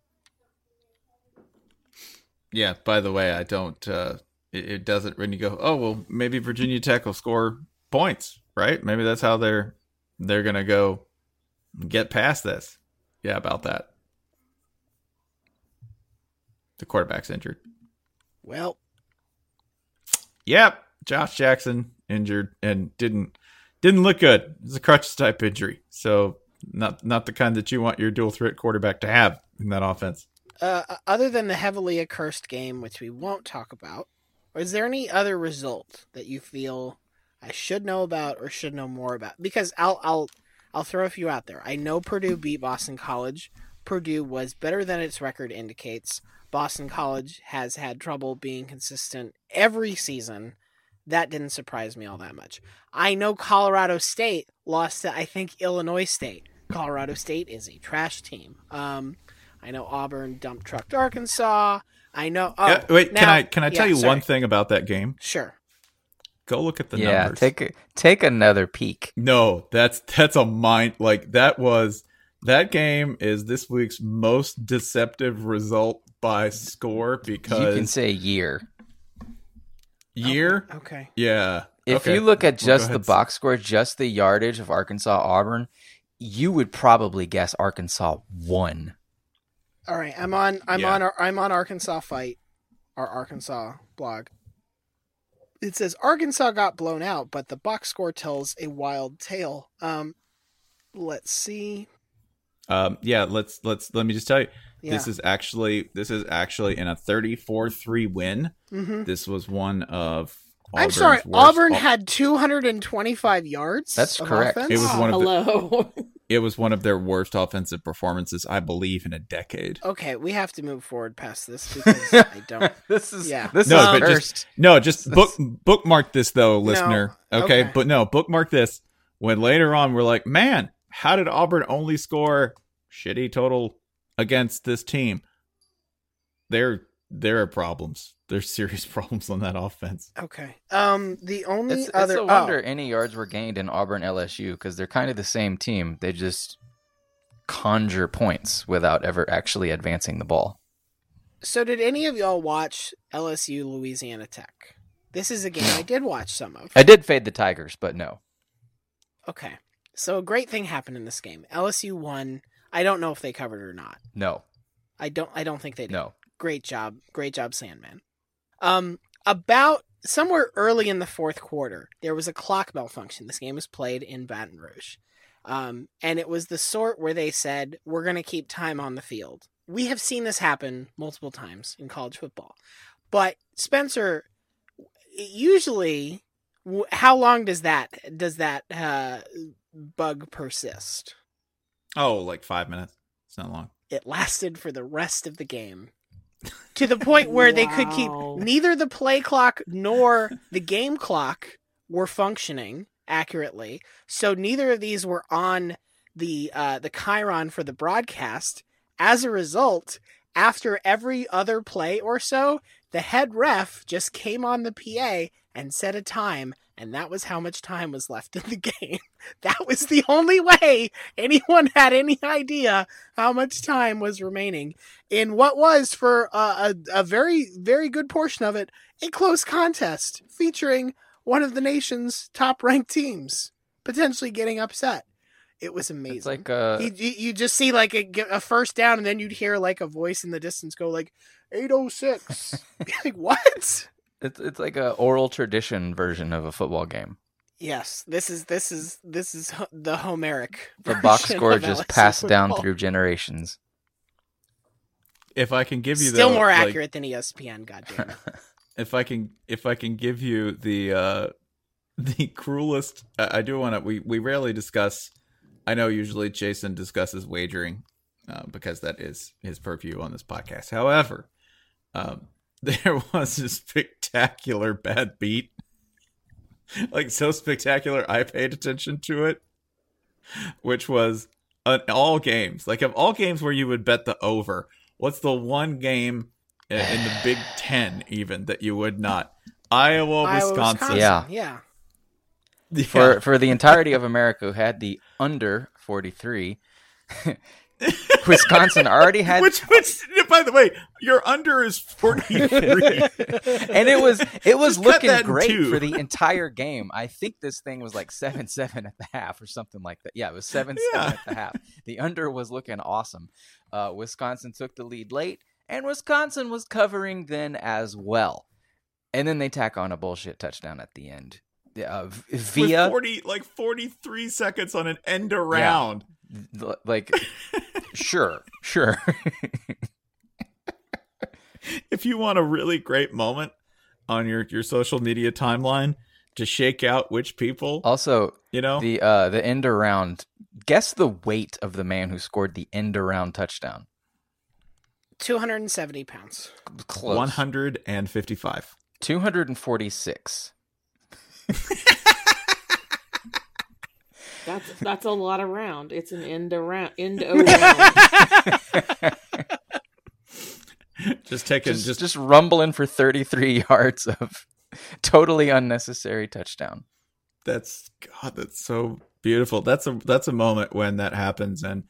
Yeah. By the way, I don't. uh It, it doesn't. When you go, oh well, maybe Virginia Tech will score points, right? Maybe that's how they're they're gonna go get past this. Yeah, about that. The quarterback's injured. Well, Yep, Josh Jackson injured and didn't didn't look good. It's a crutch type injury, so not not the kind that you want your dual threat quarterback to have in that offense. uh, other than the heavily accursed game, which we won't talk about, is there any other result that you feel I should know about or should know more about? Because I'll I'll I'll throw a few out there. I know Purdue beat Boston College. Purdue was better than its record indicates. Boston College has had trouble being consistent every season. That didn't surprise me all that much. I know Colorado State lost to I think Illinois State. Colorado State is a trash team. Um, I know Auburn dump trucked Arkansas. I know. Oh, Yeah, wait, can I can I tell yeah, you sorry. one thing about that game? Sure. Go look at the yeah, numbers. take take another peek. No, that's that's a mind like that was that game is this week's most deceptive result by score because You can say year. year. Okay. Yeah. If Okay. you look at Well, go just the box score, just the yardage of Arkansas Auburn, you would probably guess Arkansas won. All right. I'm on. I'm Yeah. on. Ar- I'm on Arkansas fight, our Arkansas blog. It says Arkansas got blown out, but the box score tells a wild tale. Um, let's see. Um, yeah, let's let's let me just tell you, this is actually this is actually in a 34-3 win. Mhm. This was one of. I'm sorry. worst- Auburn Au- had 225 yards. That's of correct. offense? It was one of the- It was one of their worst offensive performances, I believe, in a decade. Okay, we have to move forward past this because I don't. this is Yeah. this no, is but cursed. just no, just book bookmark this though, listener. okay? okay. but no, bookmark this. When later on we're like, man, how did Auburn only score shitty total against this team? There, there are problems. There's serious problems on that offense. Okay. Um, the only It's, other it's a oh, wonder any yards were gained in Auburn LSU because they're kind of the same team. They just conjure points without ever actually advancing the ball. So, did any of y'all watch LSU Louisiana Tech? This is a game I did watch some of. I did fade the Tigers, but no. Okay. So, a great thing happened in this game. LSU won. I don't know if they covered or not. No. I don't. I don't think they did. No. Great job. Great job, Sandman. Um, about somewhere early in the fourth quarter, there was a clock malfunction. This game was played in Baton Rouge. Um, and it was the sort where they said, we're going to keep time on the field. We have seen this happen multiple times in college football. But Spencer, usually, how long does that does that uh, bug persist? Oh, like five minutes. It's not long. It lasted for the rest of the game to the point where they could keep neither the play clock nor the game clock were functioning accurately. So neither of these were on the uh, the Chiron for the broadcast. As a result, after every other play or so, the head ref just came on the PA and set a time, and that was how much time was left in the game. That was the only way anyone had any idea how much time was remaining in what was, for uh, a, a very, very good portion of it, a close contest featuring one of the nation's top ranked teams potentially getting upset. It was amazing. It's like uh, you, you, you just see like a, a first down, and then you'd hear like a voice in the distance go like 806. like, what? It's it's like a oral tradition version of a football game. Yes, this is this is this is the Homeric. The box score just LSU passed down football. through generations. If I can give you Still the, more like, accurate than ESPN. Goddamn. if I can if I can give you the uh the cruelest I I do want to we we rarely discuss I know usually Jason discusses wagering uh, because that is his purview on this podcast. However, um there was a spectacular bad beat. like so spectacular I paid attention to it which was uh, all games. Like of all games where you would bet the over, what's the one game in, in the Big Ten even that you would not? Iowa, Iowa, Wisconsin. Yeah. yeah. Yeah. For for the entirety of America who had the under 43, Wisconsin already had which, which, by the way, your under is forty three. and it was it was Just looking great for the entire game. I think this thing was like seven seven at the half or something like that. Yeah, it was seven Yeah. seven at the half. The under was looking awesome. Uh, Wisconsin took the lead late, and Wisconsin was covering then as well. And then they tack on a bullshit touchdown at the end. Uh, via With forty like forty three seconds on an end around. l- like sure, sure. If you want a really great moment on your your social media timeline to shake out which people, also, you know, the uh the end around. Guess the weight of the man who scored the end around touchdown. 270 pounds. Close. one hundred and fifty five. 246. That's that's a lot of round. It's an end around end around. Just taking Just, just, just rumbling for 33 yards of totally unnecessary touchdown. that's God, that's so beautiful. That's a that's a moment when that happens, and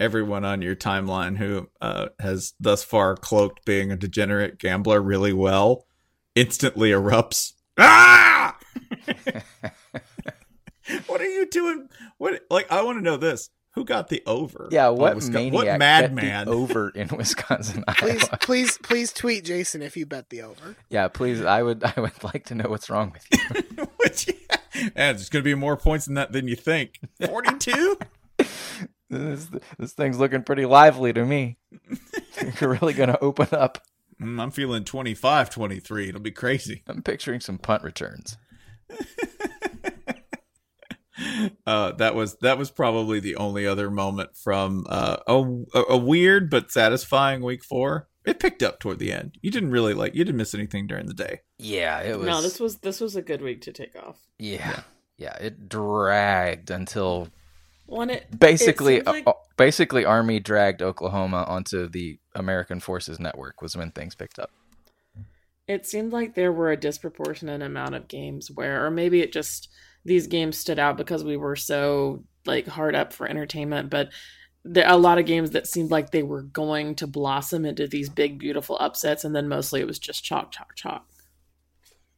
everyone on your timeline who uh, has thus far cloaked being a degenerate gambler really well instantly erupts. Ah! what are you doing? What like I want to know this. Who got the over? Yeah, on what Wisconsin- maniac What bet madman? the over in Wisconsin, Please, Iowa? please, please tweet Jason if you bet the over. Yeah, please. I would. I would like to know what's wrong with you. Which, yeah, and it's going to be more points than that than you think. Forty-two. this, this thing's looking pretty lively to me. You're really gonna open up. Mm, I'm feeling 25, 23. It'll be crazy. I'm picturing some punt returns. Uh, that was that was probably the only other moment from uh, a a weird but satisfying week four. It picked up toward the end. You didn't really like. You didn't miss anything during the day. Yeah, it was. no, this was this was a good week to take off. Yeah, yeah. It dragged until One it basically, it like- uh, basically, Army dragged Oklahoma onto the American Forces Network was when things picked up. it seemed like there were a disproportionate amount of games where or maybe it just these games stood out because we were so like hard up for entertainment but there a lot of games that seemed like they were going to blossom into these big beautiful upsets and then mostly it was just chalk chalk chalk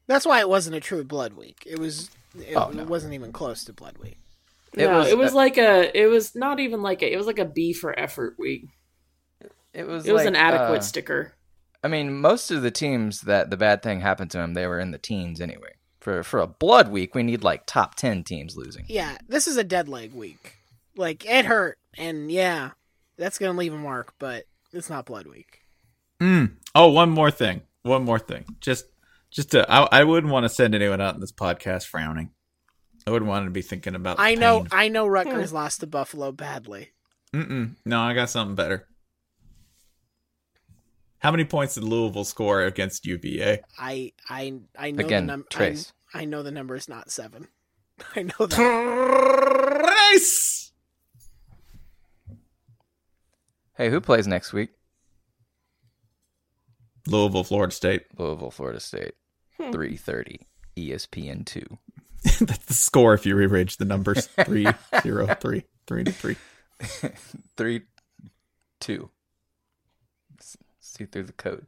That's why it wasn't a true blood week. It was. It, Oh, no. it wasn't even close to blood week. It no, was- it was like a it was not even like a it was like a b for effort week It was. it was like, an adequate uh, sticker I mean, most of the teams that the bad thing happened to them, they were in the teens anyway. For for a blood week, we need like top ten teams losing. Yeah, this is a dead leg week. Like it hurt, and yeah, that's gonna leave a mark. But it's not blood week. Mm. Oh, one more thing. One more thing. Just, just to, I, I wouldn't want to send anyone out in this podcast frowning. I wouldn't want to be thinking about. the I know, pain. I know. Rutgers lost to Buffalo badly. Mm-mm. No, I got something better. How many points did Louisville score against UVA? I, I, I know Again, the number. Trace. I, I know the number is not seven. I know that. Trace. Hey, who plays next week? Louisville, Florida State. Louisville, Florida State. Hmm. Three thirty. ESPN two. That's the score if you rearrange the numbers. Three, zero, three, three to three. Three two. See through the code.